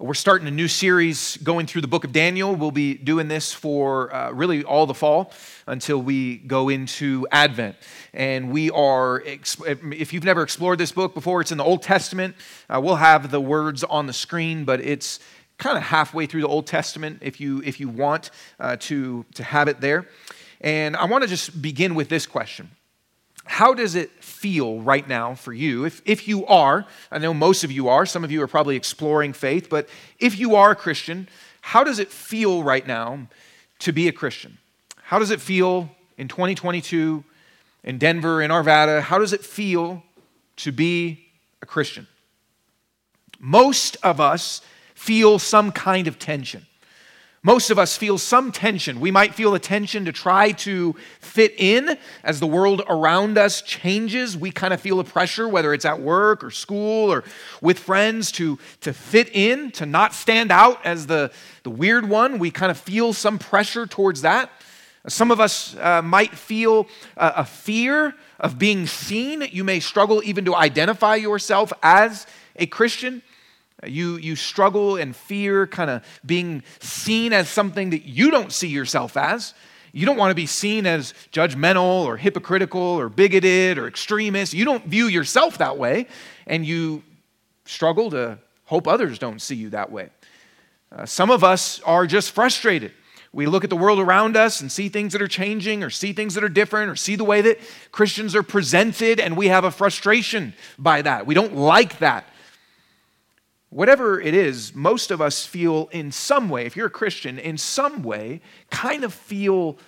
We're starting a new series going through the book of Daniel. We'll be doing this for uh, really all the fall until we go into Advent. And we are, if you've never explored this book before, it's in the Old Testament. Uh, we'll have the words on the screen, but it's kind of halfway through the Old Testament if you, if you want uh, to, to have it there. And I want to just begin with this question how does it feel right now for you? If, if you are, I know most of you are, some of you are probably exploring faith, but if you are a Christian, how does it feel right now to be a Christian? How does it feel in 2022 in Denver, in Arvada? How does it feel to be a Christian? Most of us feel some kind of tension. Most of us feel some tension. We might feel a tension to try to fit in as the world around us changes. We kind of feel a pressure, whether it's at work or school or with friends, to, to fit in, to not stand out as the, the weird one. We kind of feel some pressure towards that. Some of us uh, might feel a, a fear of being seen. You may struggle even to identify yourself as a Christian. You, you struggle and fear kind of being seen as something that you don't see yourself as. You don't want to be seen as judgmental or hypocritical or bigoted or extremist. You don't view yourself that way, and you struggle to hope others don't see you that way. Uh, some of us are just frustrated. We look at the world around us and see things that are changing or see things that are different or see the way that Christians are presented, and we have a frustration by that. We don't like that. Whatever it is, most of us feel in some way, if you're a Christian, in some way, kind of feel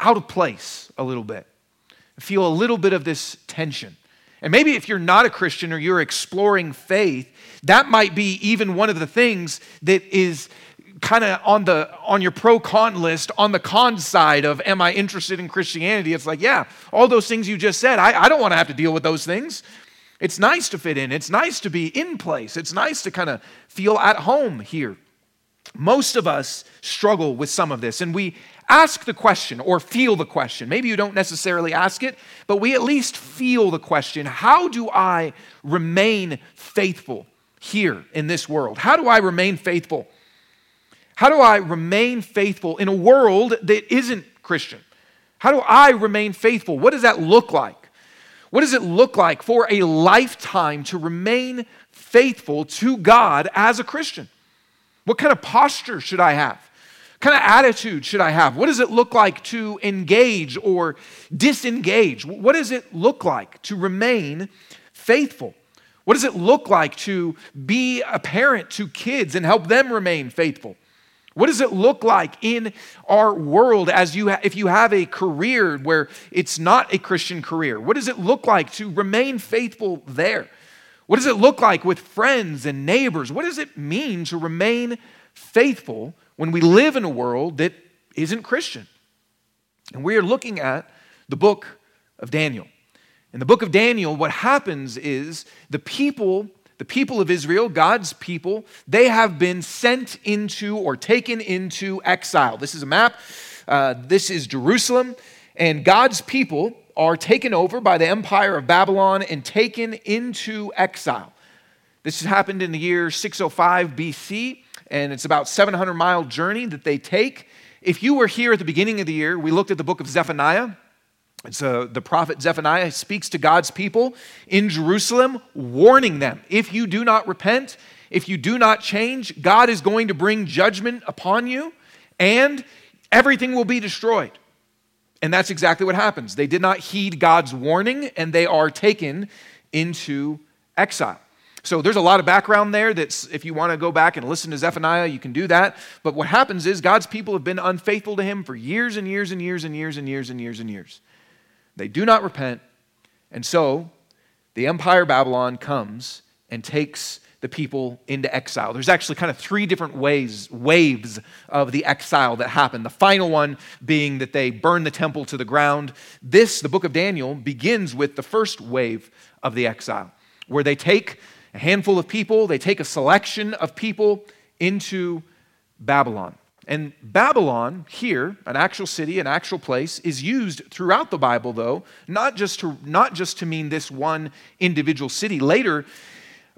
out of place a little bit. Feel a little bit of this tension. And maybe if you're not a Christian or you're exploring faith, that might be even one of the things that is kind of on the on your pro con list on the con side of am i interested in christianity it's like yeah all those things you just said i, I don't want to have to deal with those things it's nice to fit in. It's nice to be in place. It's nice to kind of feel at home here. Most of us struggle with some of this, and we ask the question or feel the question. Maybe you don't necessarily ask it, but we at least feel the question How do I remain faithful here in this world? How do I remain faithful? How do I remain faithful in a world that isn't Christian? How do I remain faithful? What does that look like? What does it look like for a lifetime to remain faithful to God as a Christian? What kind of posture should I have? What kind of attitude should I have? What does it look like to engage or disengage? What does it look like to remain faithful? What does it look like to be a parent to kids and help them remain faithful? What does it look like in our world as you ha- if you have a career where it's not a Christian career? What does it look like to remain faithful there? What does it look like with friends and neighbors? What does it mean to remain faithful when we live in a world that isn't Christian? And we are looking at the book of Daniel. In the book of Daniel, what happens is the people the people of Israel, God's people, they have been sent into or taken into exile. This is a map. Uh, this is Jerusalem. And God's people are taken over by the empire of Babylon and taken into exile. This has happened in the year 605 BC, and it's about 700 mile journey that they take. If you were here at the beginning of the year, we looked at the book of Zephaniah. So the prophet Zephaniah speaks to God's people in Jerusalem, warning them if you do not repent, if you do not change, God is going to bring judgment upon you and everything will be destroyed. And that's exactly what happens. They did not heed God's warning and they are taken into exile. So there's a lot of background there that's if you want to go back and listen to Zephaniah, you can do that. But what happens is God's people have been unfaithful to him for years and years and years and years and years and years and years. They do not repent. And so the empire Babylon comes and takes the people into exile. There's actually kind of three different ways, waves of the exile that happen. The final one being that they burn the temple to the ground. This, the book of Daniel, begins with the first wave of the exile, where they take a handful of people, they take a selection of people into Babylon. And Babylon, here, an actual city, an actual place, is used throughout the Bible, though, not just to, not just to mean this one individual city. Later,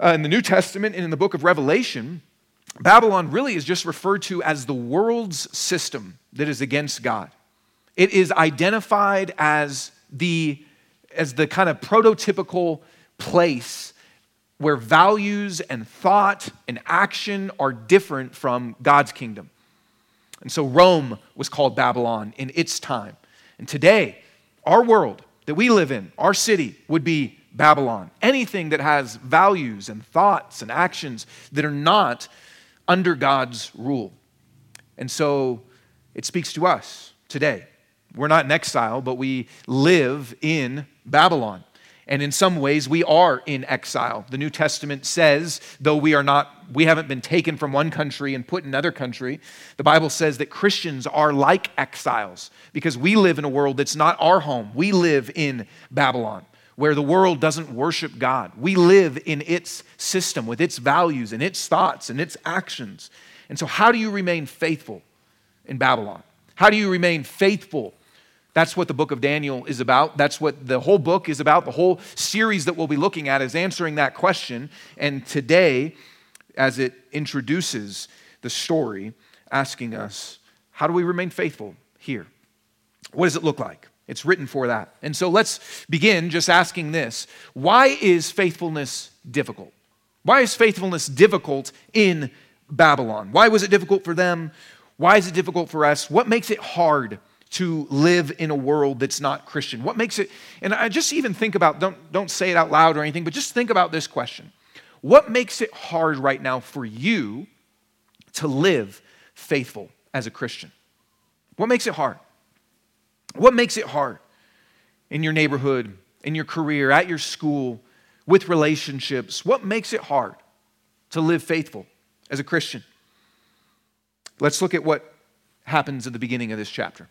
uh, in the New Testament and in the book of Revelation, Babylon really is just referred to as the world's system that is against God. It is identified as the, as the kind of prototypical place where values and thought and action are different from God's kingdom. And so Rome was called Babylon in its time. And today, our world that we live in, our city, would be Babylon. Anything that has values and thoughts and actions that are not under God's rule. And so it speaks to us today. We're not in exile, but we live in Babylon. And in some ways, we are in exile. The New Testament says, though we are not, we haven't been taken from one country and put in another country, the Bible says that Christians are like exiles because we live in a world that's not our home. We live in Babylon where the world doesn't worship God. We live in its system with its values and its thoughts and its actions. And so, how do you remain faithful in Babylon? How do you remain faithful? That's what the book of Daniel is about. That's what the whole book is about. The whole series that we'll be looking at is answering that question. And today, as it introduces the story, asking us, how do we remain faithful here? What does it look like? It's written for that. And so let's begin just asking this Why is faithfulness difficult? Why is faithfulness difficult in Babylon? Why was it difficult for them? Why is it difficult for us? What makes it hard to live in a world that's not Christian? What makes it, and I just even think about, don't, don't say it out loud or anything, but just think about this question. What makes it hard right now for you to live faithful as a Christian? What makes it hard? What makes it hard in your neighborhood, in your career, at your school, with relationships? What makes it hard to live faithful as a Christian? Let's look at what happens at the beginning of this chapter.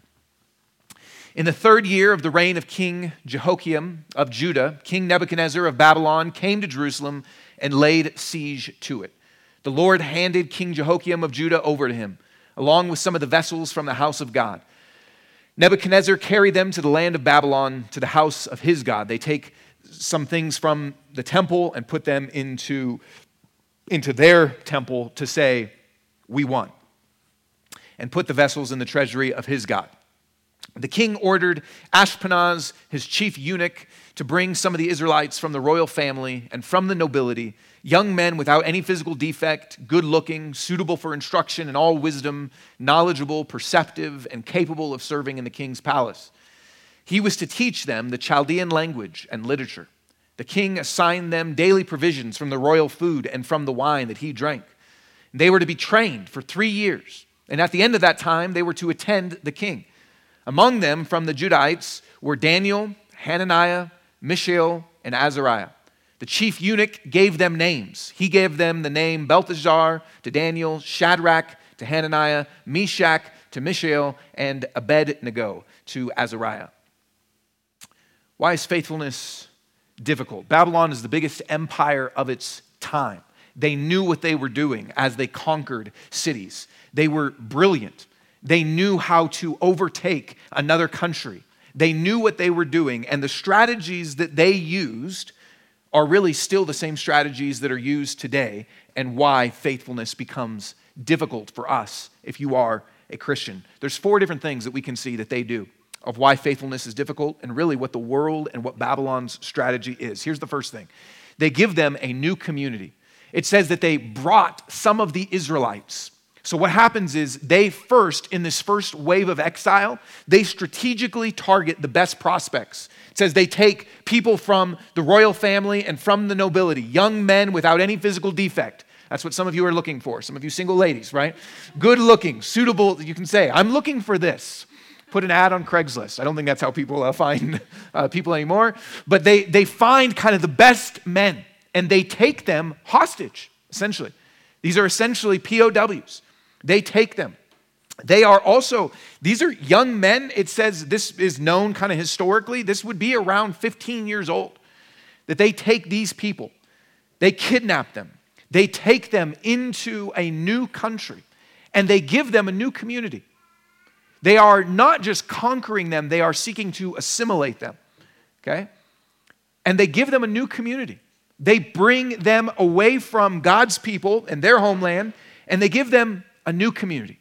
In the third year of the reign of King Jehoiakim of Judah, King Nebuchadnezzar of Babylon came to Jerusalem and laid siege to it. The Lord handed King Jehoiakim of Judah over to him, along with some of the vessels from the house of God. Nebuchadnezzar carried them to the land of Babylon, to the house of his God. They take some things from the temple and put them into, into their temple to say, We won, and put the vessels in the treasury of his God. The king ordered Ashpenaz, his chief eunuch, to bring some of the Israelites from the royal family and from the nobility, young men without any physical defect, good looking, suitable for instruction in all wisdom, knowledgeable, perceptive, and capable of serving in the king's palace. He was to teach them the Chaldean language and literature. The king assigned them daily provisions from the royal food and from the wine that he drank. They were to be trained for three years, and at the end of that time, they were to attend the king. Among them from the Judahites were Daniel, Hananiah, Mishael, and Azariah. The chief eunuch gave them names. He gave them the name Belteshazzar to Daniel, Shadrach to Hananiah, Meshach to Mishael, and Abednego to Azariah. Why is faithfulness difficult? Babylon is the biggest empire of its time. They knew what they were doing as they conquered cities. They were brilliant. They knew how to overtake another country. They knew what they were doing, and the strategies that they used are really still the same strategies that are used today, and why faithfulness becomes difficult for us if you are a Christian. There's four different things that we can see that they do of why faithfulness is difficult and really what the world and what Babylon's strategy is. Here's the first thing they give them a new community. It says that they brought some of the Israelites so, what happens is they first, in this first wave of exile, they strategically target the best prospects. It says they take people from the royal family and from the nobility, young men without any physical defect. That's what some of you are looking for. Some of you single ladies, right? Good looking, suitable. You can say, I'm looking for this. Put an ad on Craigslist. I don't think that's how people uh, find uh, people anymore. But they, they find kind of the best men and they take them hostage, essentially. These are essentially POWs. They take them. They are also, these are young men. It says this is known kind of historically. This would be around 15 years old that they take these people, they kidnap them, they take them into a new country, and they give them a new community. They are not just conquering them, they are seeking to assimilate them. Okay? And they give them a new community. They bring them away from God's people and their homeland and they give them a new community.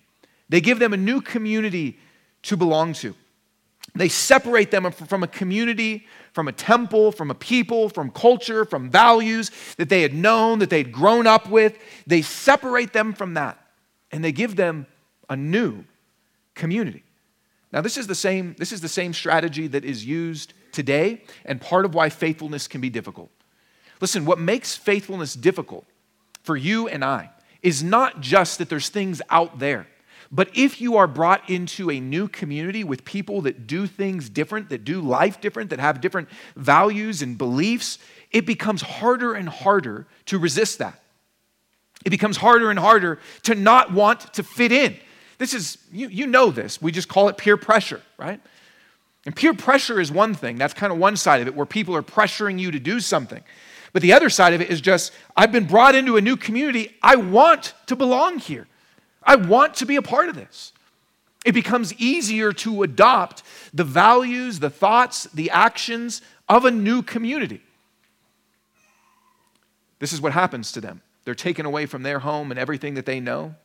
They give them a new community to belong to. They separate them from a community, from a temple, from a people, from culture, from values that they had known, that they'd grown up with. They separate them from that and they give them a new community. Now, this is the same, this is the same strategy that is used today, and part of why faithfulness can be difficult. Listen, what makes faithfulness difficult for you and I is not just that there's things out there but if you are brought into a new community with people that do things different, that do life different, that have different values and beliefs, it becomes harder and harder to resist that. It becomes harder and harder to not want to fit in. This is, you, you know this. We just call it peer pressure, right? And peer pressure is one thing. That's kind of one side of it, where people are pressuring you to do something. But the other side of it is just, I've been brought into a new community. I want to belong here. I want to be a part of this. It becomes easier to adopt the values, the thoughts, the actions of a new community. This is what happens to them. They're taken away from their home and everything that they know,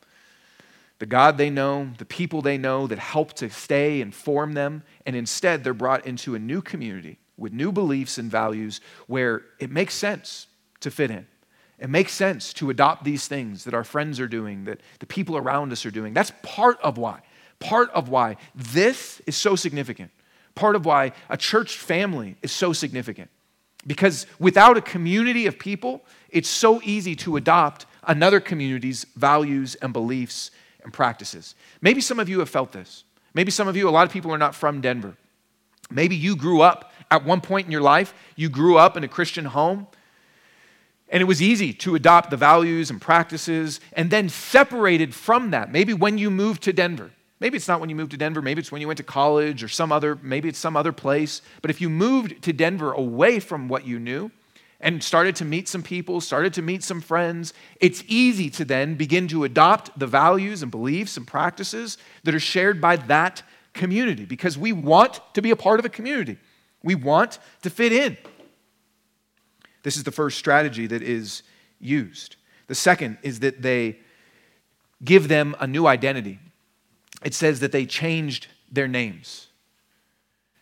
the God they know, the people they know that help to stay and form them, and instead they're brought into a new community with new beliefs and values where it makes sense to fit in. It makes sense to adopt these things that our friends are doing, that the people around us are doing. That's part of why. Part of why this is so significant. Part of why a church family is so significant. Because without a community of people, it's so easy to adopt another community's values and beliefs and practices. Maybe some of you have felt this. Maybe some of you, a lot of people are not from Denver. Maybe you grew up at one point in your life, you grew up in a Christian home, and it was easy to adopt the values and practices and then separated from that. Maybe when you moved to Denver. Maybe it's not when you moved to Denver, maybe it's when you went to college or some other, maybe it's some other place. But if you moved to Denver away from what you knew and started to meet some people, started to meet some friends, it's easy to then begin to adopt the values and beliefs and practices that are shared by that community because we want to be a part of a community. We want to fit in. This is the first strategy that is used. The second is that they give them a new identity. It says that they changed their names.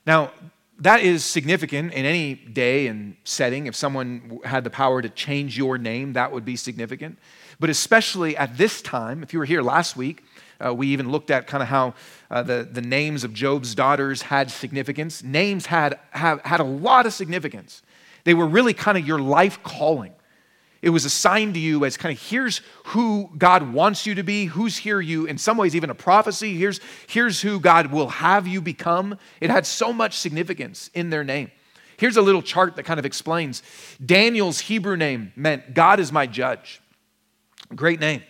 Now, that is significant in any day and setting. If someone had the power to change your name, that would be significant. But especially at this time, if you were here last week, uh, we even looked at kind of how uh, the, the names of Job's daughters had significance. Names had, have, had a lot of significance. They were really kind of your life calling. It was assigned to you as kind of here's who God wants you to be, who's here you, in some ways, even a prophecy. Here's, here's who God will have you become. It had so much significance in their name. Here's a little chart that kind of explains Daniel's Hebrew name meant God is my judge. Great name.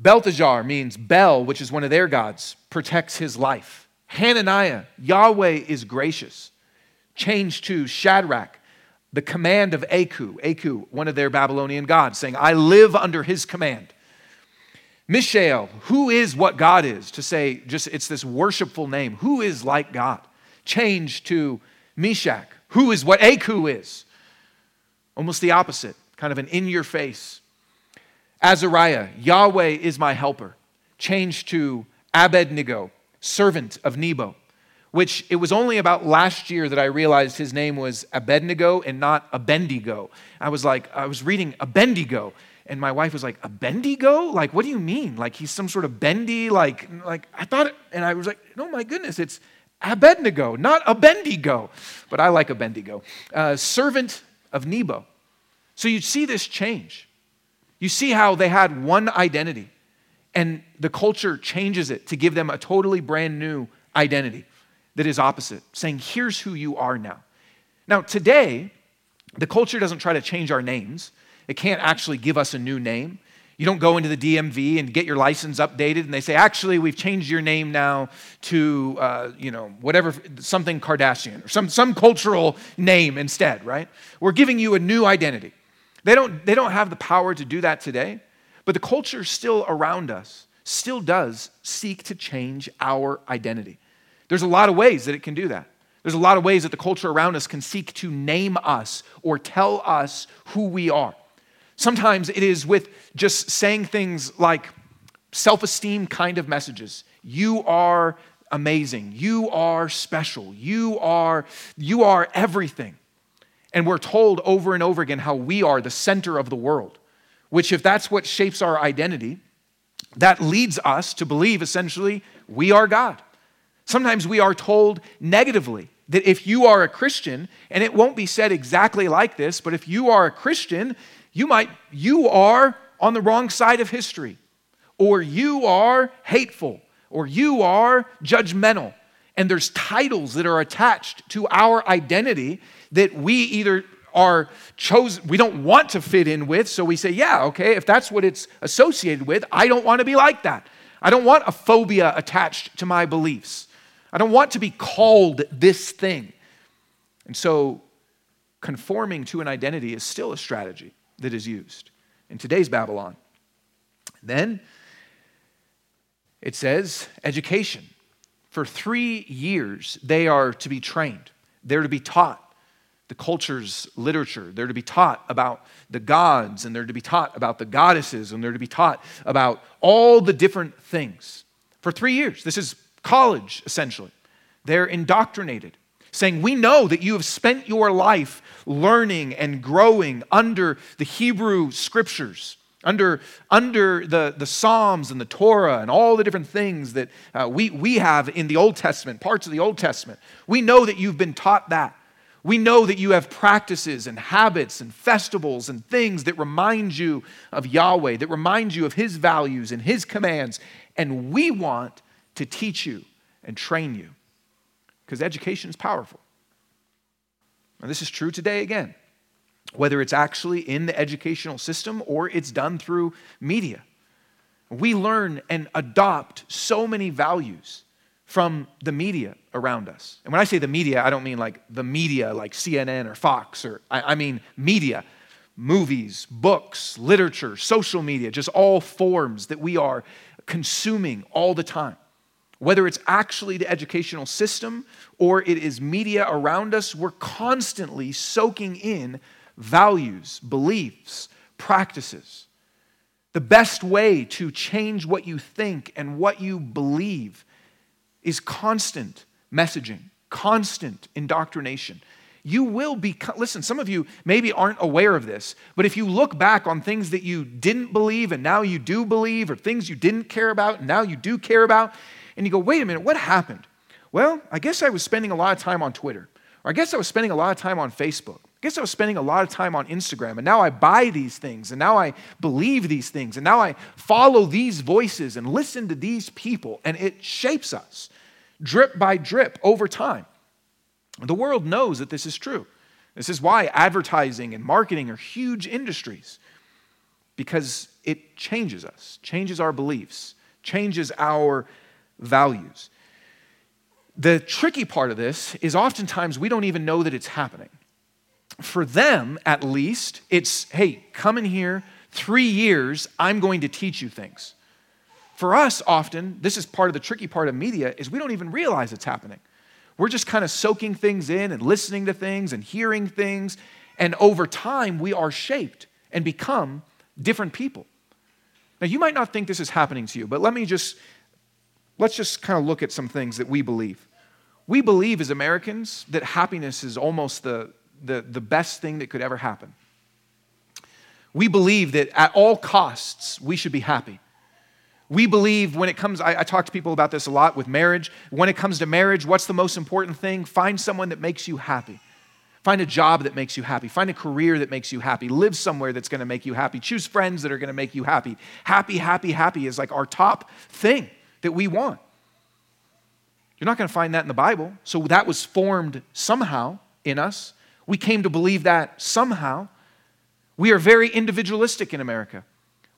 Belteshazzar means Bel, which is one of their gods, protects his life. Hananiah, Yahweh is gracious. Changed to Shadrach, the command of Aku, Aku, one of their Babylonian gods, saying, I live under his command. Mishael, who is what God is, to say, just it's this worshipful name. Who is like God? Change to Meshach, who is what Aku is. Almost the opposite, kind of an in your face. Azariah, Yahweh is my helper. changed to Abednego, servant of Nebo which it was only about last year that I realized his name was Abednego and not Abendigo. I was like, I was reading Abendigo, and my wife was like, Abendigo? Like, what do you mean? Like he's some sort of bendy? Like, like I thought, it, and I was like, oh my goodness, it's Abednego, not Abendigo. But I like Abendigo. Uh, servant of Nebo. So you see this change. You see how they had one identity, and the culture changes it to give them a totally brand new identity that is opposite, saying, here's who you are now. Now, today, the culture doesn't try to change our names, it can't actually give us a new name. You don't go into the DMV and get your license updated, and they say, actually, we've changed your name now to, uh, you know, whatever, something Kardashian or some, some cultural name instead, right? We're giving you a new identity. They don't, they don't have the power to do that today, but the culture still around us still does seek to change our identity. There's a lot of ways that it can do that. There's a lot of ways that the culture around us can seek to name us or tell us who we are. Sometimes it is with just saying things like self esteem kind of messages. You are amazing. You are special. You are, you are everything. And we're told over and over again how we are the center of the world, which, if that's what shapes our identity, that leads us to believe essentially we are God. Sometimes we are told negatively that if you are a Christian, and it won't be said exactly like this, but if you are a Christian, you might, you are on the wrong side of history, or you are hateful, or you are judgmental. And there's titles that are attached to our identity that we either are chosen, we don't want to fit in with, so we say, yeah, okay, if that's what it's associated with, I don't want to be like that. I don't want a phobia attached to my beliefs. I don't want to be called this thing. And so, conforming to an identity is still a strategy that is used in today's Babylon. Then it says education. For three years, they are to be trained, they're to be taught the culture's literature. They're to be taught about the gods, and they're to be taught about the goddesses, and they're to be taught about all the different things. For three years, this is college, essentially. They're indoctrinated, saying, We know that you have spent your life learning and growing under the Hebrew scriptures. Under, under the, the Psalms and the Torah and all the different things that uh, we, we have in the Old Testament, parts of the Old Testament. We know that you've been taught that. We know that you have practices and habits and festivals and things that remind you of Yahweh, that remind you of His values and His commands. And we want to teach you and train you because education is powerful. And this is true today again, whether it's actually in the educational system or it's done through media. We learn and adopt so many values from the media around us. And when I say the media, I don't mean like the media like CNN or Fox, or I, I mean media, movies, books, literature, social media, just all forms that we are consuming all the time. Whether it's actually the educational system or it is media around us, we're constantly soaking in values, beliefs, practices. The best way to change what you think and what you believe is constant messaging, constant indoctrination. You will be, listen, some of you maybe aren't aware of this, but if you look back on things that you didn't believe and now you do believe, or things you didn't care about and now you do care about, and you go, wait a minute, what happened? Well, I guess I was spending a lot of time on Twitter, or I guess I was spending a lot of time on Facebook. I guess I was spending a lot of time on Instagram, and now I buy these things, and now I believe these things, and now I follow these voices and listen to these people, and it shapes us drip by drip over time. The world knows that this is true. This is why advertising and marketing are huge industries, because it changes us, changes our beliefs, changes our values. The tricky part of this is oftentimes we don't even know that it's happening. For them, at least, it's hey, come in here, three years, I'm going to teach you things. For us, often, this is part of the tricky part of media, is we don't even realize it's happening. We're just kind of soaking things in and listening to things and hearing things. And over time, we are shaped and become different people. Now, you might not think this is happening to you, but let me just, let's just kind of look at some things that we believe. We believe as Americans that happiness is almost the, the, the best thing that could ever happen. We believe that at all costs, we should be happy. We believe when it comes, I, I, talk to people about this a lot with marriage. When it comes to marriage, what's the most important thing? Find someone that makes you happy. Find a job that makes you happy. Find a career that makes you happy. Live somewhere that's going to make you happy. Choose friends that are going to make you happy. Happy, happy, happy is like our top thing that we want. You're not going to find that in the Bible. So that was formed somehow in us. We came to believe that somehow. We are very individualistic in America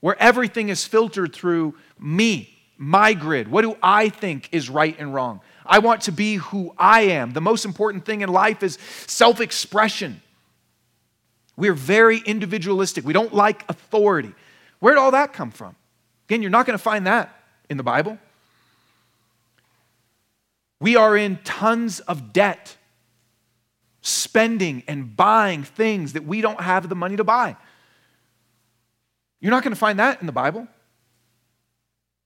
where everything is filtered through me, my grid. What do I think is right and wrong? I want to be who I am. The most important thing in life is self expression. We are very individualistic. We don't like authority. Where did all that come from? Again, you're not going to find that in the Bible. We are in tons of debt, spending and buying things that we don't have the money to buy. You're not going to find that in the Bible.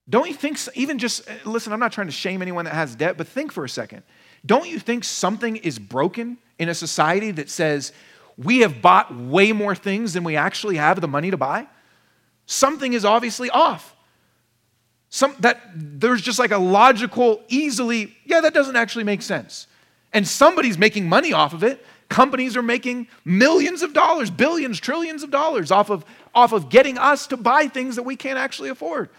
Don't you think, even just, uh, listen, I'm not trying to shame anyone that has debt, but think for a second. Don't you think something is broken in a society that says we have bought way more things than we actually have the money to buy? Something is obviously off. Some, that there's just like a logical, easily, yeah, that doesn't actually make sense. And somebody's making money off of it. Companies are making millions of dollars, billions, trillions of dollars off of, off of getting us to buy things that we can't actually afford.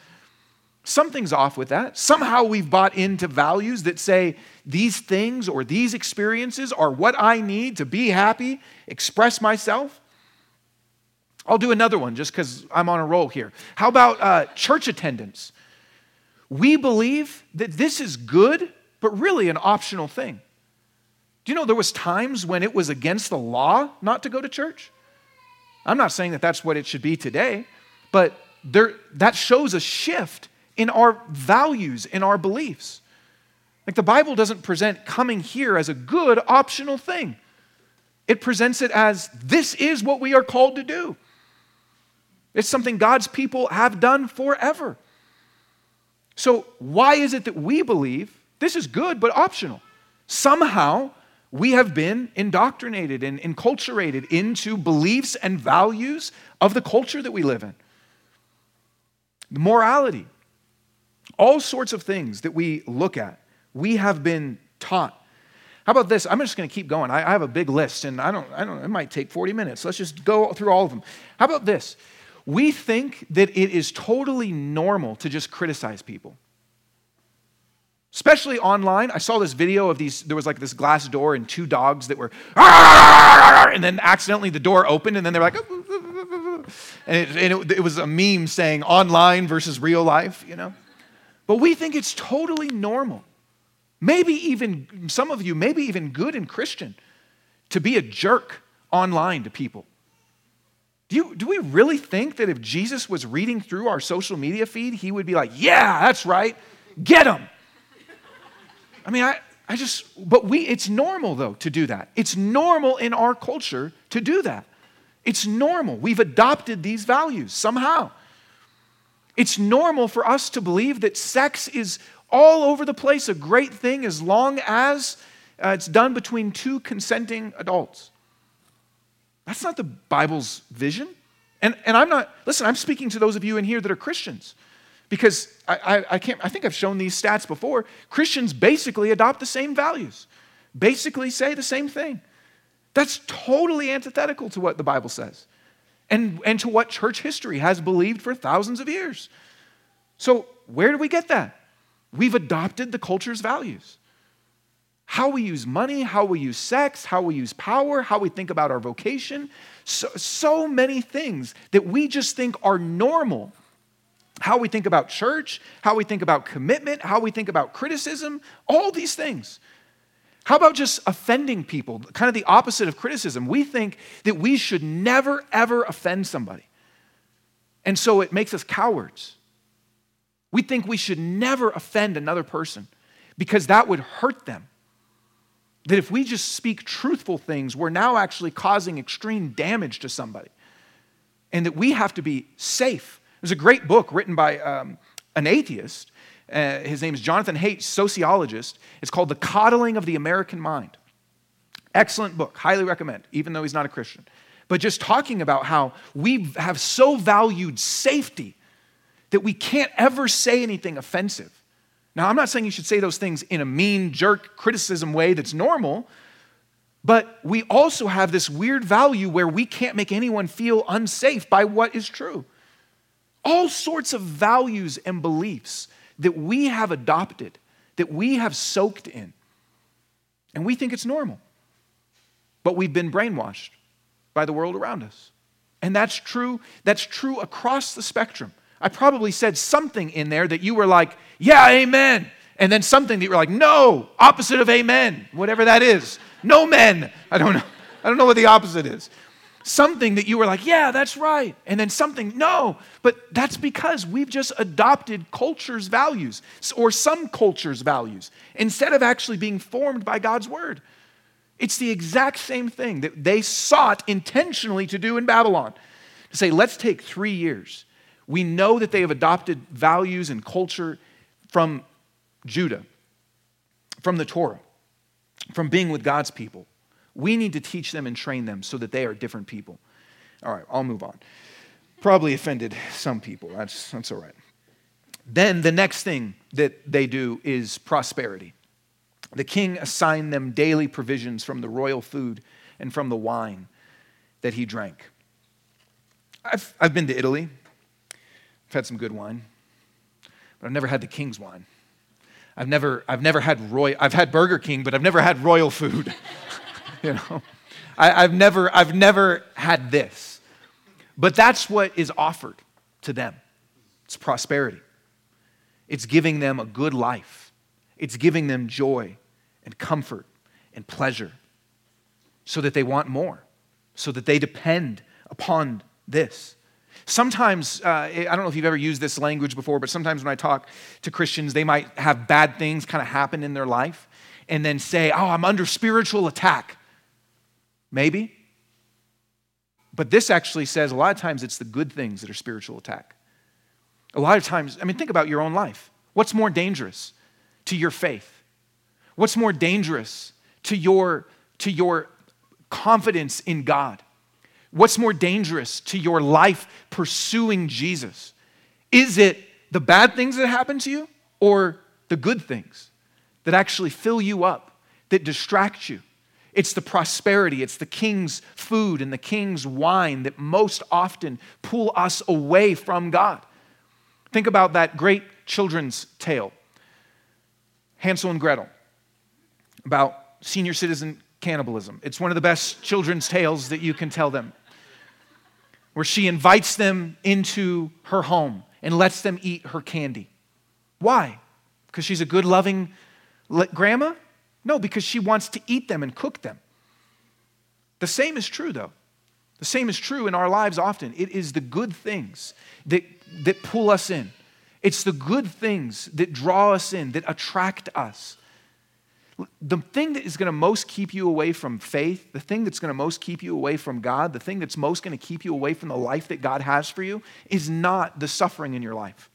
Something's off with that. Somehow we've bought into values that say these things or these experiences are what I need to be happy, express myself. I'll do another one just because I'm on a roll here. How about uh, church attendance? We believe that this is good, but really an optional thing. Do you know there was times when it was against the law not to go to church? I'm not saying that that's what it should be today, but there, that shows a shift in our values, in our beliefs. Like the Bible doesn't present coming here as a good optional thing. It presents it as this is what we are called to do. It's something God's people have done forever. So, why is it that we believe this is good but optional? Somehow, we have been indoctrinated and enculturated into beliefs and values of the culture that we live in. Morality, all sorts of things that we look at, we have been taught. How about this? I'm just going to keep going. I, I have a big list, and I don't, I don't, it might take 40 minutes. Let's just go through all of them. How about this? We think that it is totally normal to just criticize people. Especially online. I saw this video of these, there was like this glass door and two dogs that were, and then accidentally the door opened, and then they're like, and, it, and it, it was a meme saying online versus real life, you know? But we think it's totally normal. Maybe even, some of you, maybe even good and Christian, to be a jerk online to people. Do, you, do we really think that if Jesus was reading through our social media feed, he would be like, yeah, that's right, get him? I mean, I, I just, but we, it's normal though to do that. It's normal in our culture to do that. It's normal. We've adopted these values somehow. It's normal for us to believe that sex is all over the place a great thing as long as uh, it's done between two consenting adults. That's not the Bible's vision. And, and I'm not, listen, I'm speaking to those of you in here that are Christians because I, I, I, can't, I think I've shown these stats before. Christians basically adopt the same values, basically say the same thing. That's totally antithetical to what the Bible says and, and to what church history has believed for thousands of years. So, where do we get that? We've adopted the culture's values how we use money, how we use sex, how we use power, how we think about our vocation. So, so many things that we just think are normal. How we think about church, how we think about commitment, how we think about criticism, all these things. How about just offending people? Kind of the opposite of criticism. We think that we should never, ever offend somebody. And so it makes us cowards. We think we should never offend another person because that would hurt them that if we just speak truthful things, we're now actually causing extreme damage to somebody. And that we have to be safe. There's a great book written by um, an atheist. Uh, his name is Jonathan Haidt, sociologist. It's called The Coddling of the American Mind. Excellent book, highly recommend, even though he's not a Christian. But just talking about how we have so valued safety that we can't ever say anything offensive. Now, I'm not saying you should say those things in a mean, jerk criticism way that's normal, but we also have this weird value where we can't make anyone feel unsafe by what is true. All sorts of values and beliefs that we have adopted, that we have soaked in, and we think it's normal. But we've been brainwashed by the world around us. And that's true, that's true across the spectrum. I probably said something in there that you were like, yeah, amen. And then something that you were like, no, opposite of amen, whatever that is. No men. I don't know. I don't know what the opposite is. Something that you were like, yeah, that's right. And then something, no. But that's because we've just adopted culture's values or some culture's values instead of actually being formed by God's word. It's the exact same thing that they sought intentionally to do in Babylon. To say, let's take three years We know that they have adopted values and culture from Judah, from the Torah, from being with God's people. We need to teach them and train them so that they are different people. All right, I'll move on. Probably offended some people. That's, that's all right. Then the next thing that they do is prosperity. The king assigned them daily provisions from the royal food and from the wine that he drank. I've, I've been to Italy. I've had some good wine, but I've never had the king's wine. I've never, I've never had royal, I've had Burger King, but I've never had royal food. you know, I, I've never, I've never had this. But that's what is offered to them. It's prosperity. It's giving them a good life. It's giving them joy and comfort and pleasure so that they want more, so that they depend upon this. Sometimes, uh, I don't know if you've ever used this language before, but sometimes when I talk to Christians, they might have bad things kind of happen in their life and then say, Oh, I'm under spiritual attack. Maybe. But this actually says a lot of times it's the good things that are spiritual attack. A lot of times, I mean, think about your own life. What's more dangerous to your faith? What's more dangerous to your, to your confidence in God? What's more dangerous to your life pursuing Jesus? Is it the bad things that happen to you or the good things that actually fill you up, that distract you? It's the prosperity, it's the king's food and the king's wine that most often pull us away from God. Think about that great children's tale Hansel and Gretel about senior citizen cannibalism. It's one of the best children's tales that you can tell them, where she invites them into her home and lets them eat her candy. Why? Because she's a good, loving grandma? No, because she wants to eat them and cook them. The same is true, though. The same is true in our lives often. It is the good things that, that pull us in, it's the good things that draw us in, that attract us. The thing that is going to most keep you away from faith, the thing that's going to most keep you away from God, the thing that's most going to keep you away from the life that God has for you is not the suffering in your life.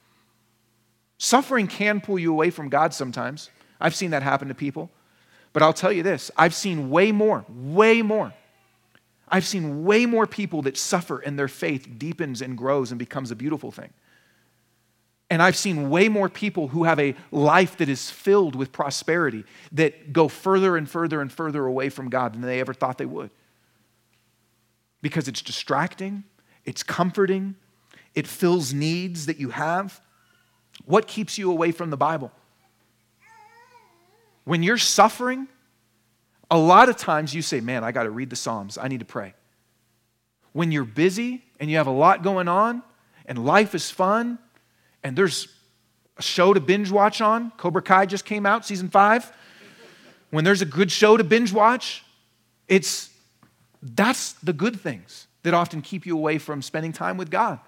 Suffering can pull you away from God sometimes. I've seen that happen to people. But I'll tell you this I've seen way more, way more. I've seen way more people that suffer and their faith deepens and grows and becomes a beautiful thing. And I've seen way more people who have a life that is filled with prosperity that go further and further and further away from God than they ever thought they would. Because it's distracting, it's comforting, it fills needs that you have. What keeps you away from the Bible? When you're suffering, a lot of times you say, Man, I got to read the Psalms, I need to pray. When you're busy and you have a lot going on and life is fun and there's a show to binge watch on. Cobra Kai just came out, season five. When there's a good show to binge watch, it's that's the good things that often keep you away from spending time with God.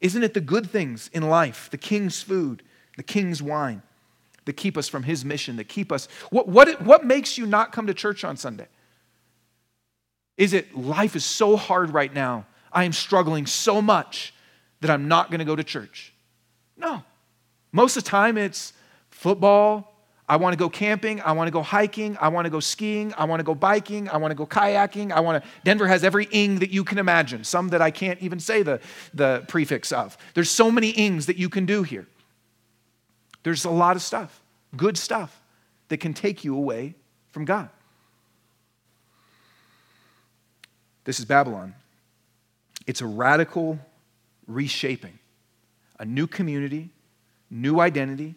Isn't it the good things in life, the king's food, the king's wine, that keep us from his mission, that keep us. What, what, what makes you not come to church on Sunday? Is it life is so hard right now? I am struggling so much that I'm not going to go to church. No. Most of the time, it's football. I want to go camping. I want to go hiking. I want to go skiing. I want to go biking. I want to go kayaking. I want to. Denver has every ing that you can imagine, some that I can't even say the, the prefix of. There's so many ings that you can do here. There's a lot of stuff, good stuff, that can take you away from God. This is Babylon. It's a radical reshaping a new community, new identity,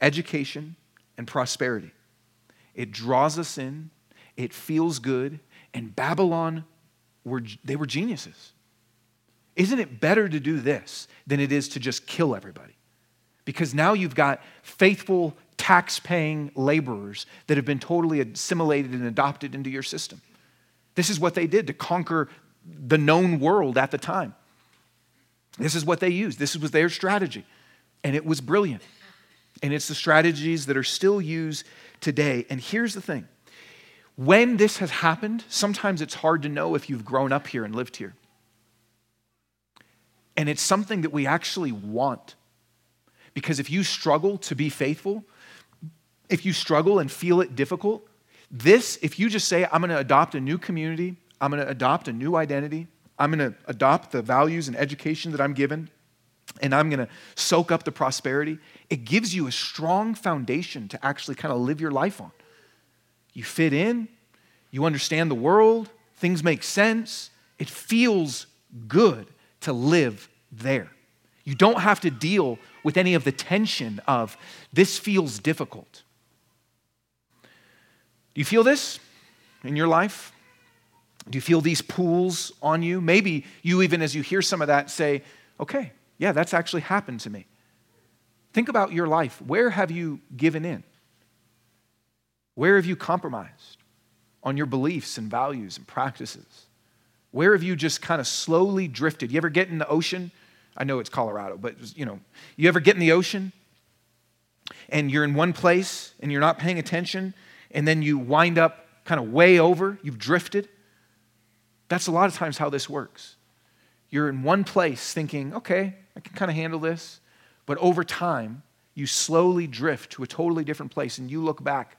education, and prosperity. It draws us in, it feels good, and Babylon, were, they were geniuses. Isn't it better to do this than it is to just kill everybody? Because now you've got faithful, tax paying laborers that have been totally assimilated and adopted into your system. This is what they did to conquer the known world at the time. This is what they used. This was their strategy. And it was brilliant. And it's the strategies that are still used today. And here's the thing when this has happened, sometimes it's hard to know if you've grown up here and lived here. And it's something that we actually want. Because if you struggle to be faithful, if you struggle and feel it difficult, this, if you just say, I'm going to adopt a new community, I'm going to adopt a new identity, I'm going to adopt the values and education that I'm given, and I'm going to soak up the prosperity, it gives you a strong foundation to actually kind of live your life on. You fit in, you understand the world, things make sense, it feels good to live there. You don't have to deal with any of the tension of this feels difficult. Do you feel this in your life? Do you feel these pulls on you? Maybe you, even as you hear some of that, say, okay, yeah, that's actually happened to me. Think about your life. Where have you given in? Where have you compromised on your beliefs and values and practices? Where have you just kind of slowly drifted? You ever get in the ocean? I know it's Colorado, but you know, you ever get in the ocean and you're in one place and you're not paying attention and then you wind up kind of way over, you've drifted? That's a lot of times how this works. You're in one place thinking, okay, I can kind of handle this. But over time, you slowly drift to a totally different place and you look back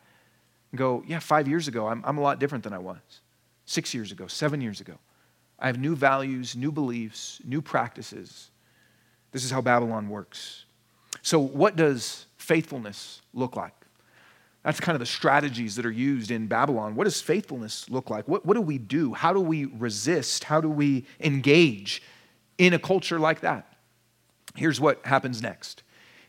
and go, yeah, five years ago, I'm, I'm a lot different than I was. Six years ago, seven years ago. I have new values, new beliefs, new practices. This is how Babylon works. So, what does faithfulness look like? That's kind of the strategies that are used in Babylon. What does faithfulness look like? What, what do we do? How do we resist? How do we engage in a culture like that? Here's what happens next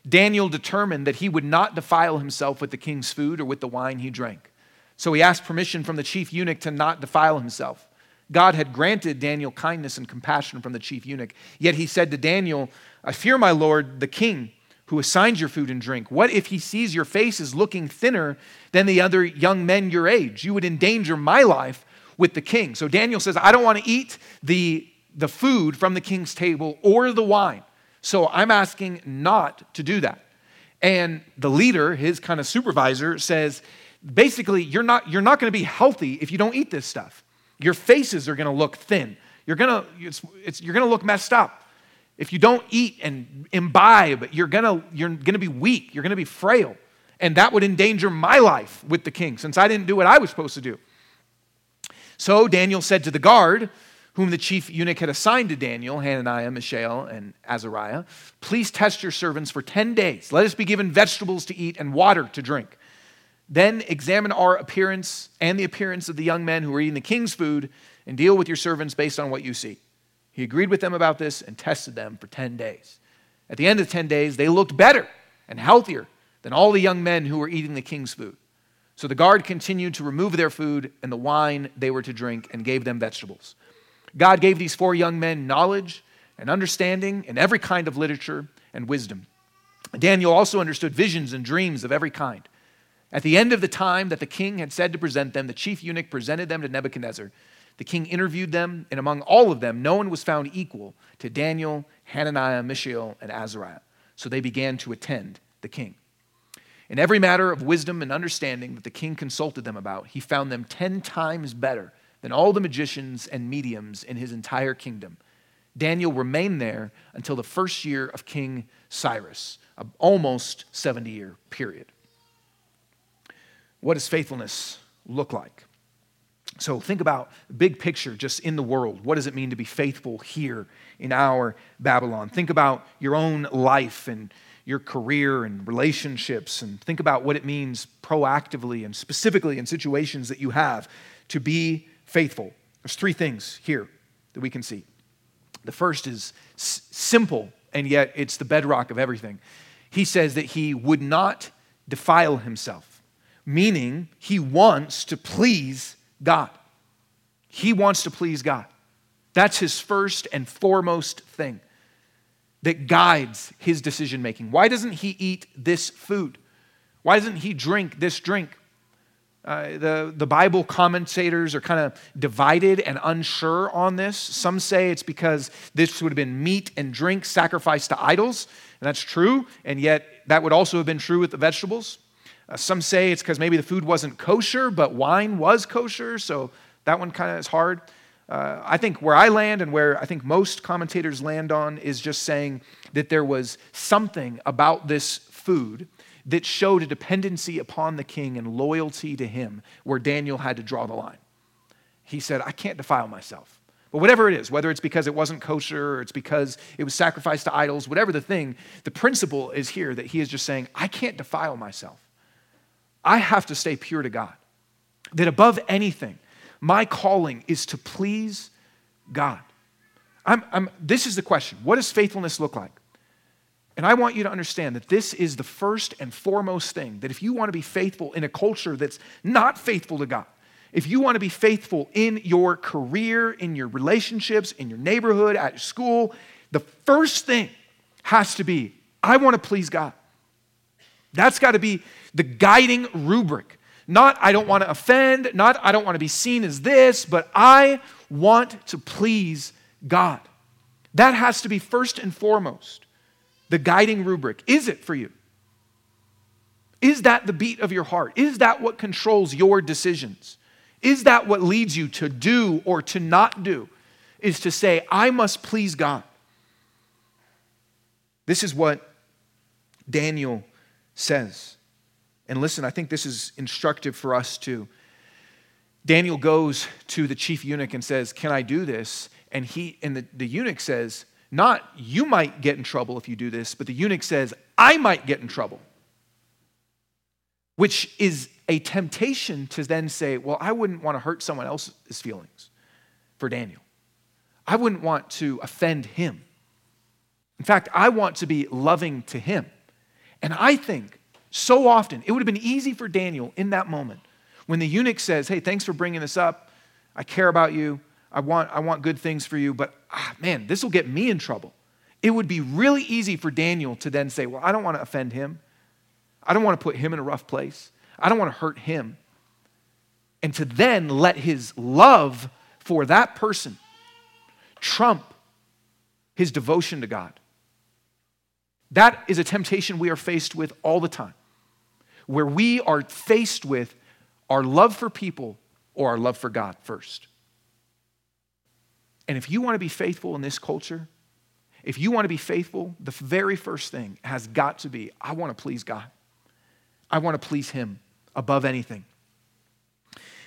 Daniel determined that he would not defile himself with the king's food or with the wine he drank. So he asked permission from the chief eunuch to not defile himself. God had granted Daniel kindness and compassion from the chief eunuch. Yet he said to Daniel, I fear my Lord, the king who assigns your food and drink? What if he sees your face is looking thinner than the other young men your age? You would endanger my life with the king. So Daniel says, I don't want to eat the, the food from the king's table or the wine. So I'm asking not to do that. And the leader, his kind of supervisor, says, basically, you're not, you're not going to be healthy if you don't eat this stuff. Your faces are going to look thin. You're going to, it's, it's, you're going to look messed up. If you don't eat and imbibe, you're gonna, you're gonna be weak, you're gonna be frail. And that would endanger my life with the king, since I didn't do what I was supposed to do. So Daniel said to the guard, whom the chief eunuch had assigned to Daniel, Hananiah, Mishael, and Azariah, Please test your servants for 10 days. Let us be given vegetables to eat and water to drink. Then examine our appearance and the appearance of the young men who are eating the king's food, and deal with your servants based on what you see. He agreed with them about this and tested them for 10 days. At the end of 10 days, they looked better and healthier than all the young men who were eating the king's food. So the guard continued to remove their food and the wine they were to drink and gave them vegetables. God gave these four young men knowledge and understanding in every kind of literature and wisdom. Daniel also understood visions and dreams of every kind. At the end of the time that the king had said to present them, the chief eunuch presented them to Nebuchadnezzar. The king interviewed them, and among all of them, no one was found equal to Daniel, Hananiah, Mishael, and Azariah. So they began to attend the king. In every matter of wisdom and understanding that the king consulted them about, he found them ten times better than all the magicians and mediums in his entire kingdom. Daniel remained there until the first year of King Cyrus, an almost 70 year period. What does faithfulness look like? So think about big picture just in the world. What does it mean to be faithful here in our Babylon? Think about your own life and your career and relationships and think about what it means proactively and specifically in situations that you have to be faithful. There's three things here that we can see. The first is s- simple and yet it's the bedrock of everything. He says that he would not defile himself, meaning he wants to please God. He wants to please God. That's his first and foremost thing that guides his decision making. Why doesn't he eat this food? Why doesn't he drink this drink? Uh, the, the Bible commentators are kind of divided and unsure on this. Some say it's because this would have been meat and drink sacrificed to idols, and that's true, and yet that would also have been true with the vegetables. Uh, some say it's because maybe the food wasn't kosher, but wine was kosher, so that one kind of is hard. uh, I think where I land and where I think most commentators land on is just saying that there was something about this food that showed a dependency upon the king and loyalty to him where Daniel had to draw the line. He said, I can't defile myself. But whatever it is, whether it's because it wasn't kosher or it's because it was sacrificed to idols, whatever the thing, the principle is here that he is just saying, I can't defile myself. I have to stay pure to God. That above anything, my calling is to please God. I'm, I'm, this is the question What does faithfulness look like? And I want you to understand that this is the first and foremost thing that if you want to be faithful in a culture that's not faithful to God, if you want to be faithful in your career, in your relationships, in your neighborhood, at school, the first thing has to be I want to please God. That's got to be the guiding rubric. Not I don't want to offend, not I don't want to be seen as this, but I want to please God. That has to be first and foremost the guiding rubric. Is it for you? Is that the beat of your heart? Is that what controls your decisions? Is that what leads you to do or to not do? Is to say, I must please God. This is what Daniel says. And listen, I think this is instructive for us too. Daniel goes to the chief eunuch and says, Can I do this? And he and the, the eunuch says, Not you might get in trouble if you do this, but the eunuch says, I might get in trouble. Which is a temptation to then say, Well, I wouldn't want to hurt someone else's feelings for Daniel. I wouldn't want to offend him. In fact, I want to be loving to him. And I think so often, it would have been easy for Daniel in that moment when the eunuch says, Hey, thanks for bringing this up. I care about you. I want, I want good things for you, but ah, man, this will get me in trouble. It would be really easy for Daniel to then say, Well, I don't want to offend him. I don't want to put him in a rough place. I don't want to hurt him. And to then let his love for that person trump his devotion to God. That is a temptation we are faced with all the time where we are faced with our love for people or our love for God first. And if you want to be faithful in this culture, if you want to be faithful, the very first thing has got to be I want to please God. I want to please Him above anything.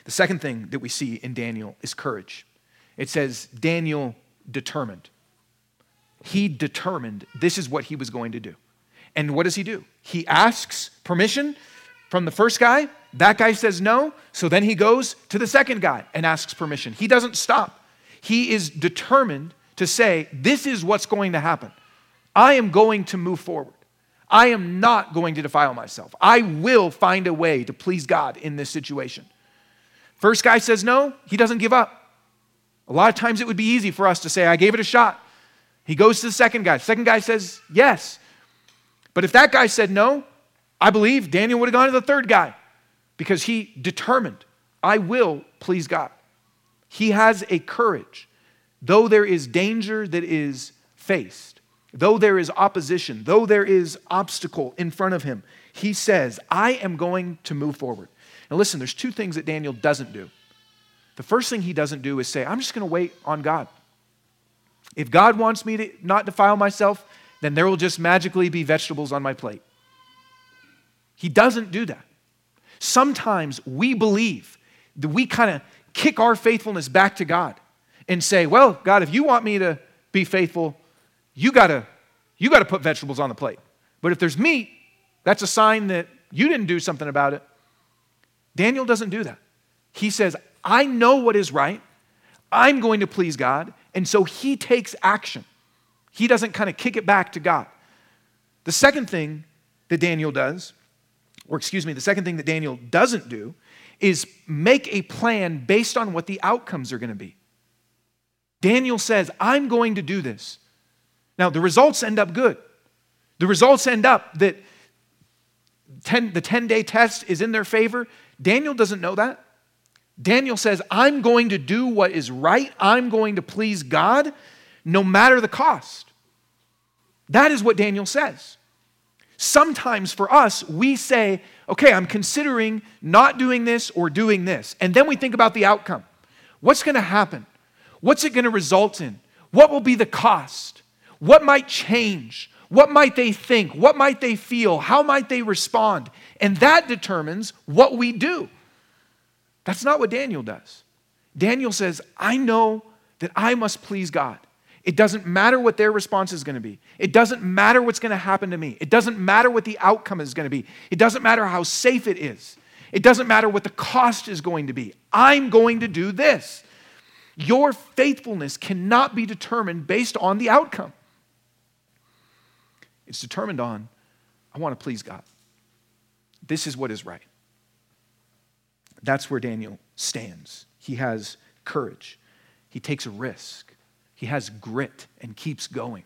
The second thing that we see in Daniel is courage. It says, Daniel determined. He determined this is what he was going to do. And what does he do? He asks permission from the first guy. That guy says no. So then he goes to the second guy and asks permission. He doesn't stop. He is determined to say, This is what's going to happen. I am going to move forward. I am not going to defile myself. I will find a way to please God in this situation. First guy says no, he doesn't give up. A lot of times it would be easy for us to say, I gave it a shot. He goes to the second guy. Second guy says yes. But if that guy said no, I believe Daniel would have gone to the third guy because he determined, I will please God. He has a courage. Though there is danger that is faced, though there is opposition, though there is obstacle in front of him, he says, I am going to move forward. Now, listen, there's two things that Daniel doesn't do. The first thing he doesn't do is say, I'm just going to wait on God. If God wants me to not defile myself, then there will just magically be vegetables on my plate. He doesn't do that. Sometimes we believe that we kind of kick our faithfulness back to God and say, "Well, God, if you want me to be faithful, you got to you got to put vegetables on the plate. But if there's meat, that's a sign that you didn't do something about it." Daniel doesn't do that. He says, "I know what is right. I'm going to please God." And so he takes action. He doesn't kind of kick it back to God. The second thing that Daniel does, or excuse me, the second thing that Daniel doesn't do, is make a plan based on what the outcomes are going to be. Daniel says, I'm going to do this. Now, the results end up good. The results end up that 10, the 10 day test is in their favor. Daniel doesn't know that. Daniel says, I'm going to do what is right, I'm going to please God no matter the cost. That is what Daniel says. Sometimes for us, we say, okay, I'm considering not doing this or doing this. And then we think about the outcome. What's going to happen? What's it going to result in? What will be the cost? What might change? What might they think? What might they feel? How might they respond? And that determines what we do. That's not what Daniel does. Daniel says, I know that I must please God. It doesn't matter what their response is going to be. It doesn't matter what's going to happen to me. It doesn't matter what the outcome is going to be. It doesn't matter how safe it is. It doesn't matter what the cost is going to be. I'm going to do this. Your faithfulness cannot be determined based on the outcome. It's determined on, I want to please God. This is what is right. That's where Daniel stands. He has courage, he takes a risk. He has grit and keeps going.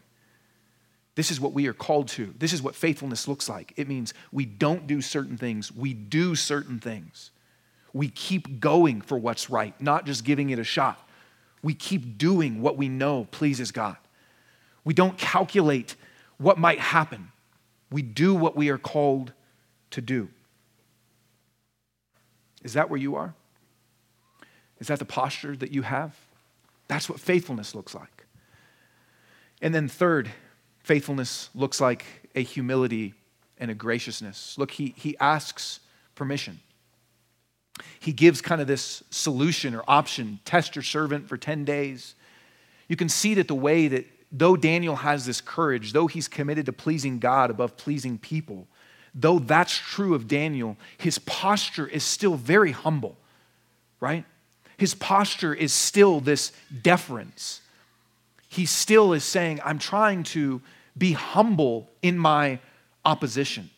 This is what we are called to. This is what faithfulness looks like. It means we don't do certain things, we do certain things. We keep going for what's right, not just giving it a shot. We keep doing what we know pleases God. We don't calculate what might happen. We do what we are called to do. Is that where you are? Is that the posture that you have? That's what faithfulness looks like. And then, third, faithfulness looks like a humility and a graciousness. Look, he, he asks permission. He gives kind of this solution or option test your servant for 10 days. You can see that the way that, though Daniel has this courage, though he's committed to pleasing God above pleasing people, though that's true of Daniel, his posture is still very humble, right? his posture is still this deference. He still is saying, I'm trying to be humble in my opposition.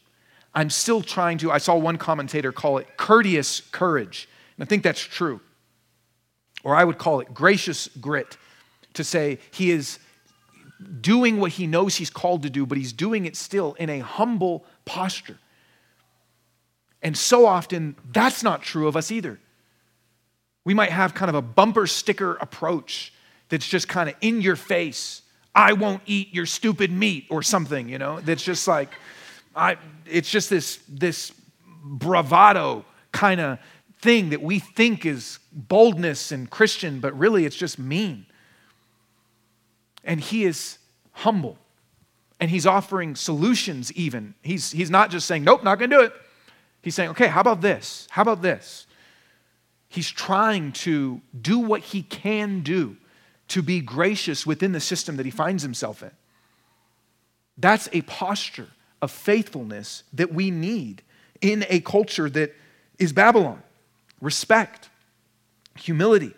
I'm still trying to, I saw one commentator call it courteous courage. And I think that's true. Or I would call it gracious grit to say he is doing what he knows he's called to do, but he's doing it still in a humble posture. And so often, that's not true of us either. We might have kind of a bumper sticker approach that's just kind of in your face. I won't eat your stupid meat or something, you know, that's just like, I, it's just this, this bravado kind of thing that we think is boldness and Christian, but really it's just mean. And he is humble and he's offering solutions even. He's, he's not just saying, nope, not gonna do it. He's saying, okay, how about this? How about this? He's trying to do what he can do to be gracious within the system that he finds himself in. That's a posture of faithfulness that we need in a culture that is Babylon. Respect, humility.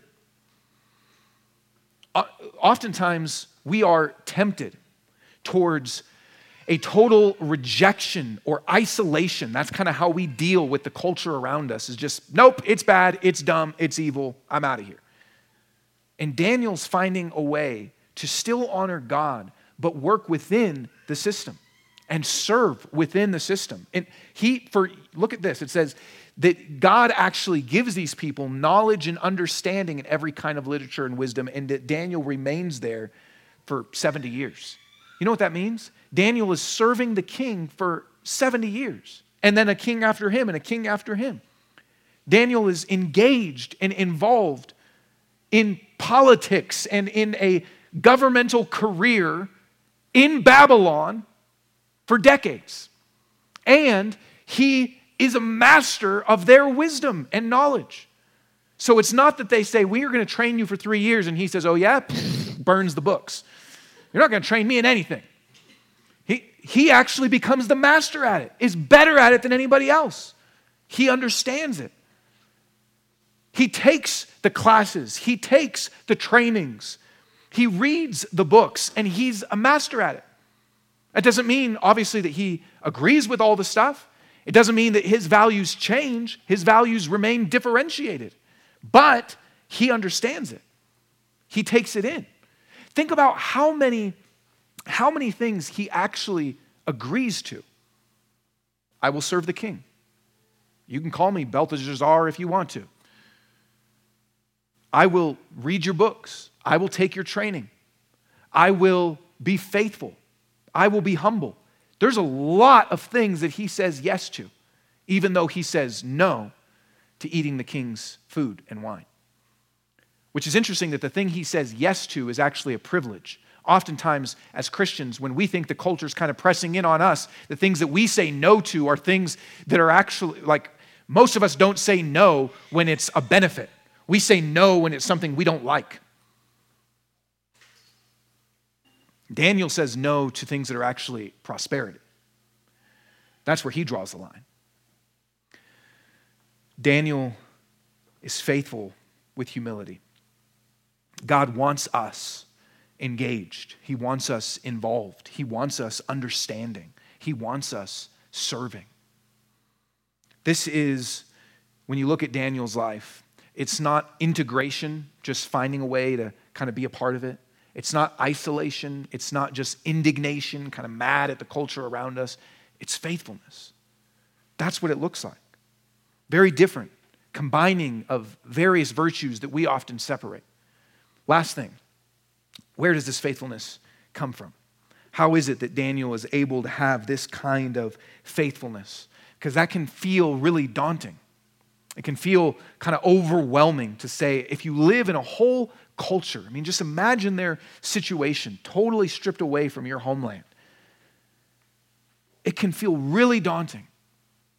Oftentimes, we are tempted towards a total rejection or isolation. That's kind of how we deal with the culture around us is just, nope, it's bad, it's dumb, it's evil, I'm out of here. And Daniel's finding a way to still honor God, but work within the system and serve within the system. And he, for, look at this, it says that God actually gives these people knowledge and understanding in every kind of literature and wisdom, and that Daniel remains there for 70 years. You know what that means? Daniel is serving the king for 70 years, and then a king after him, and a king after him. Daniel is engaged and involved in politics and in a governmental career in Babylon for decades. And he is a master of their wisdom and knowledge. So it's not that they say, We are going to train you for three years, and he says, Oh, yeah, burns the books. You're not going to train me in anything. He, he actually becomes the master at it, is better at it than anybody else. He understands it. He takes the classes, he takes the trainings, he reads the books, and he's a master at it. That doesn't mean, obviously, that he agrees with all the stuff. It doesn't mean that his values change, his values remain differentiated. But he understands it, he takes it in. Think about how many, how many things he actually agrees to. I will serve the king. You can call me Belteshazzar if you want to. I will read your books. I will take your training. I will be faithful. I will be humble. There's a lot of things that he says yes to, even though he says no to eating the king's food and wine. Which is interesting that the thing he says yes to is actually a privilege. Oftentimes, as Christians, when we think the culture is kind of pressing in on us, the things that we say no to are things that are actually like most of us don't say no when it's a benefit. We say no when it's something we don't like. Daniel says no to things that are actually prosperity. That's where he draws the line. Daniel is faithful with humility. God wants us engaged, He wants us involved, He wants us understanding, He wants us serving. This is, when you look at Daniel's life, it's not integration, just finding a way to kind of be a part of it. It's not isolation. It's not just indignation, kind of mad at the culture around us. It's faithfulness. That's what it looks like. Very different, combining of various virtues that we often separate. Last thing where does this faithfulness come from? How is it that Daniel is able to have this kind of faithfulness? Because that can feel really daunting. It can feel kind of overwhelming to say, if you live in a whole culture, I mean, just imagine their situation totally stripped away from your homeland. It can feel really daunting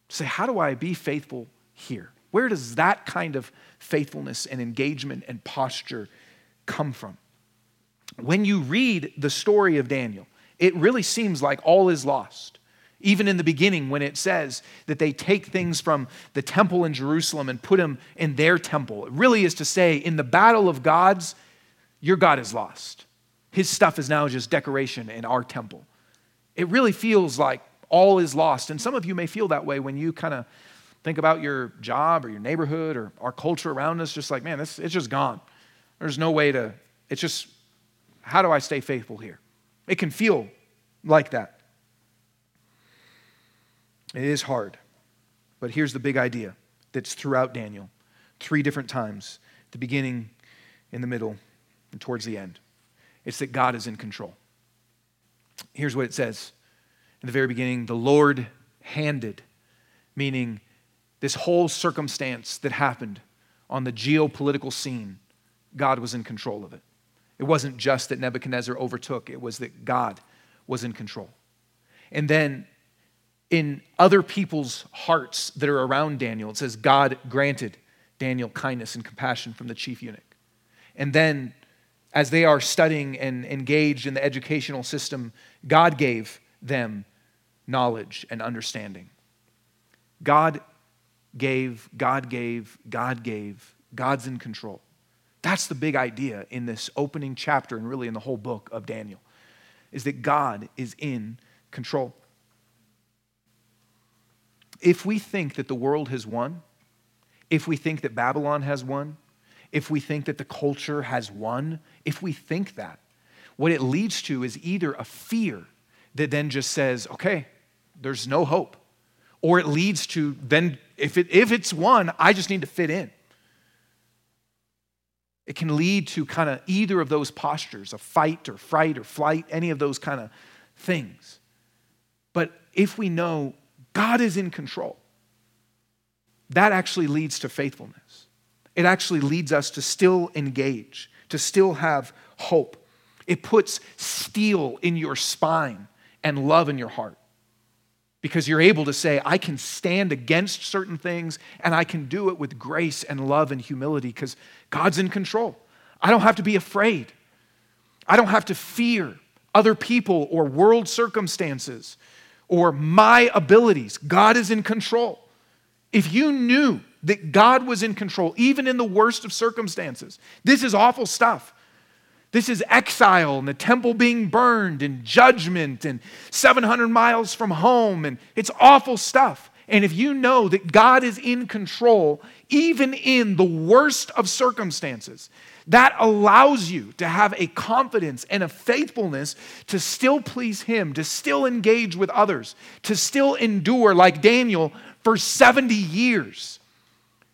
to say, how do I be faithful here? Where does that kind of faithfulness and engagement and posture come from? When you read the story of Daniel, it really seems like all is lost. Even in the beginning, when it says that they take things from the temple in Jerusalem and put them in their temple, it really is to say, in the battle of gods, your God is lost. His stuff is now just decoration in our temple. It really feels like all is lost. And some of you may feel that way when you kind of think about your job or your neighborhood or our culture around us, just like, man, this, it's just gone. There's no way to, it's just, how do I stay faithful here? It can feel like that. It is hard. But here's the big idea that's throughout Daniel three different times the beginning, in the middle, and towards the end. It's that God is in control. Here's what it says in the very beginning the Lord handed, meaning this whole circumstance that happened on the geopolitical scene, God was in control of it. It wasn't just that Nebuchadnezzar overtook, it was that God was in control. And then in other people's hearts that are around Daniel. It says, God granted Daniel kindness and compassion from the chief eunuch. And then, as they are studying and engaged in the educational system, God gave them knowledge and understanding. God gave, God gave, God gave, God's in control. That's the big idea in this opening chapter and really in the whole book of Daniel, is that God is in control if we think that the world has won, if we think that Babylon has won, if we think that the culture has won, if we think that, what it leads to is either a fear that then just says, okay, there's no hope. Or it leads to then, if, it, if it's won, I just need to fit in. It can lead to kind of either of those postures, a fight or fright or flight, any of those kind of things. But if we know God is in control. That actually leads to faithfulness. It actually leads us to still engage, to still have hope. It puts steel in your spine and love in your heart because you're able to say, I can stand against certain things and I can do it with grace and love and humility because God's in control. I don't have to be afraid. I don't have to fear other people or world circumstances or my abilities. God is in control. If you knew that God was in control, even in the worst of circumstances, this is awful stuff. This is exile and the temple being burned and judgment and 700 miles from home, and it's awful stuff. And if you know that God is in control, even in the worst of circumstances, that allows you to have a confidence and a faithfulness to still please Him, to still engage with others, to still endure like Daniel for 70 years.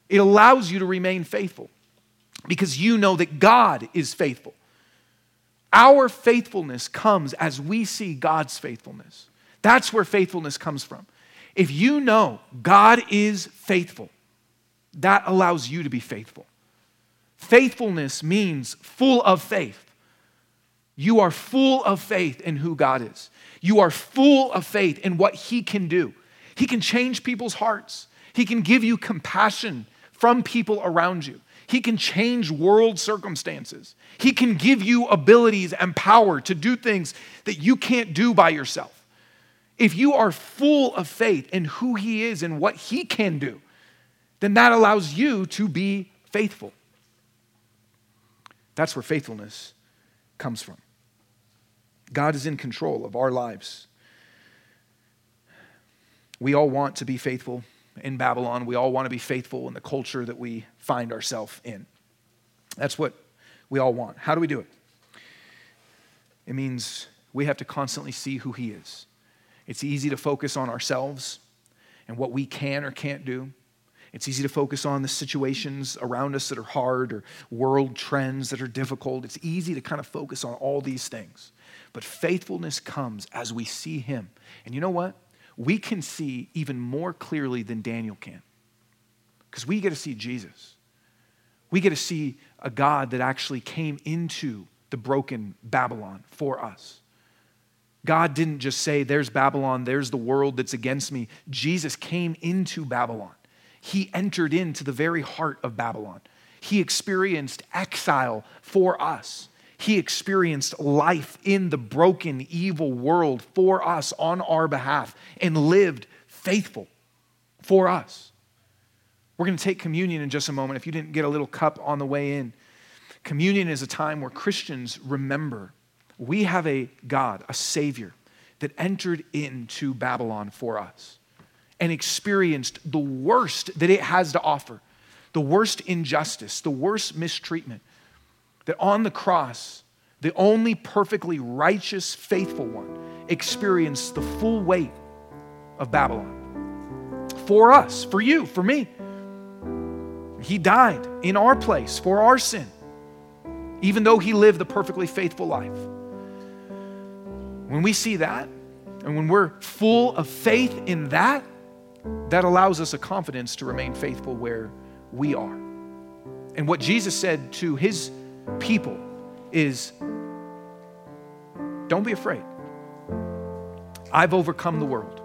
It allows you to remain faithful because you know that God is faithful. Our faithfulness comes as we see God's faithfulness. That's where faithfulness comes from. If you know God is faithful, that allows you to be faithful. Faithfulness means full of faith. You are full of faith in who God is. You are full of faith in what He can do. He can change people's hearts, He can give you compassion from people around you. He can change world circumstances. He can give you abilities and power to do things that you can't do by yourself. If you are full of faith in who He is and what He can do, then that allows you to be faithful. That's where faithfulness comes from. God is in control of our lives. We all want to be faithful in Babylon. We all want to be faithful in the culture that we find ourselves in. That's what we all want. How do we do it? It means we have to constantly see who He is. It's easy to focus on ourselves and what we can or can't do. It's easy to focus on the situations around us that are hard or world trends that are difficult. It's easy to kind of focus on all these things. But faithfulness comes as we see Him. And you know what? We can see even more clearly than Daniel can because we get to see Jesus. We get to see a God that actually came into the broken Babylon for us. God didn't just say, There's Babylon, there's the world that's against me. Jesus came into Babylon. He entered into the very heart of Babylon. He experienced exile for us. He experienced life in the broken, evil world for us on our behalf and lived faithful for us. We're going to take communion in just a moment. If you didn't get a little cup on the way in, communion is a time where Christians remember we have a God, a Savior, that entered into Babylon for us and experienced the worst that it has to offer the worst injustice, the worst mistreatment. That on the cross, the only perfectly righteous, faithful one experienced the full weight of Babylon. For us, for you, for me. He died in our place for our sin, even though he lived the perfectly faithful life. When we see that, and when we're full of faith in that, that allows us a confidence to remain faithful where we are. And what Jesus said to his people is don't be afraid. I've overcome the world.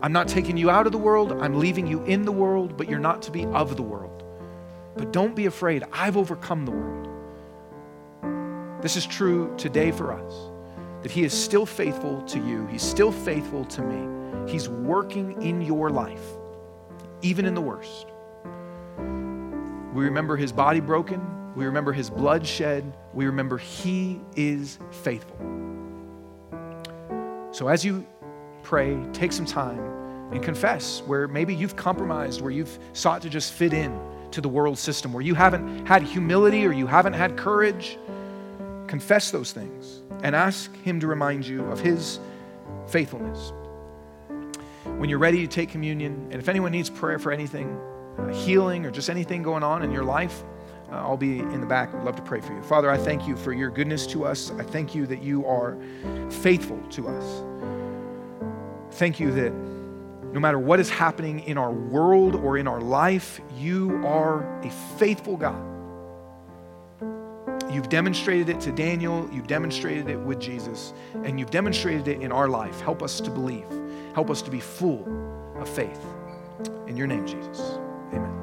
I'm not taking you out of the world, I'm leaving you in the world, but you're not to be of the world. But don't be afraid. I've overcome the world. This is true today for us that He is still faithful to you, He's still faithful to me. He's working in your life, even in the worst. We remember his body broken. We remember his blood shed. We remember he is faithful. So as you pray, take some time and confess where maybe you've compromised, where you've sought to just fit in to the world system, where you haven't had humility or you haven't had courage. Confess those things and ask him to remind you of his faithfulness when you're ready to take communion, and if anyone needs prayer for anything, uh, healing, or just anything going on in your life, uh, I'll be in the back. I'd love to pray for you. Father, I thank you for your goodness to us. I thank you that you are faithful to us. Thank you that no matter what is happening in our world or in our life, you are a faithful God. You've demonstrated it to Daniel, you've demonstrated it with Jesus, and you've demonstrated it in our life. Help us to believe. Help us to be full of faith. In your name, Jesus. Amen.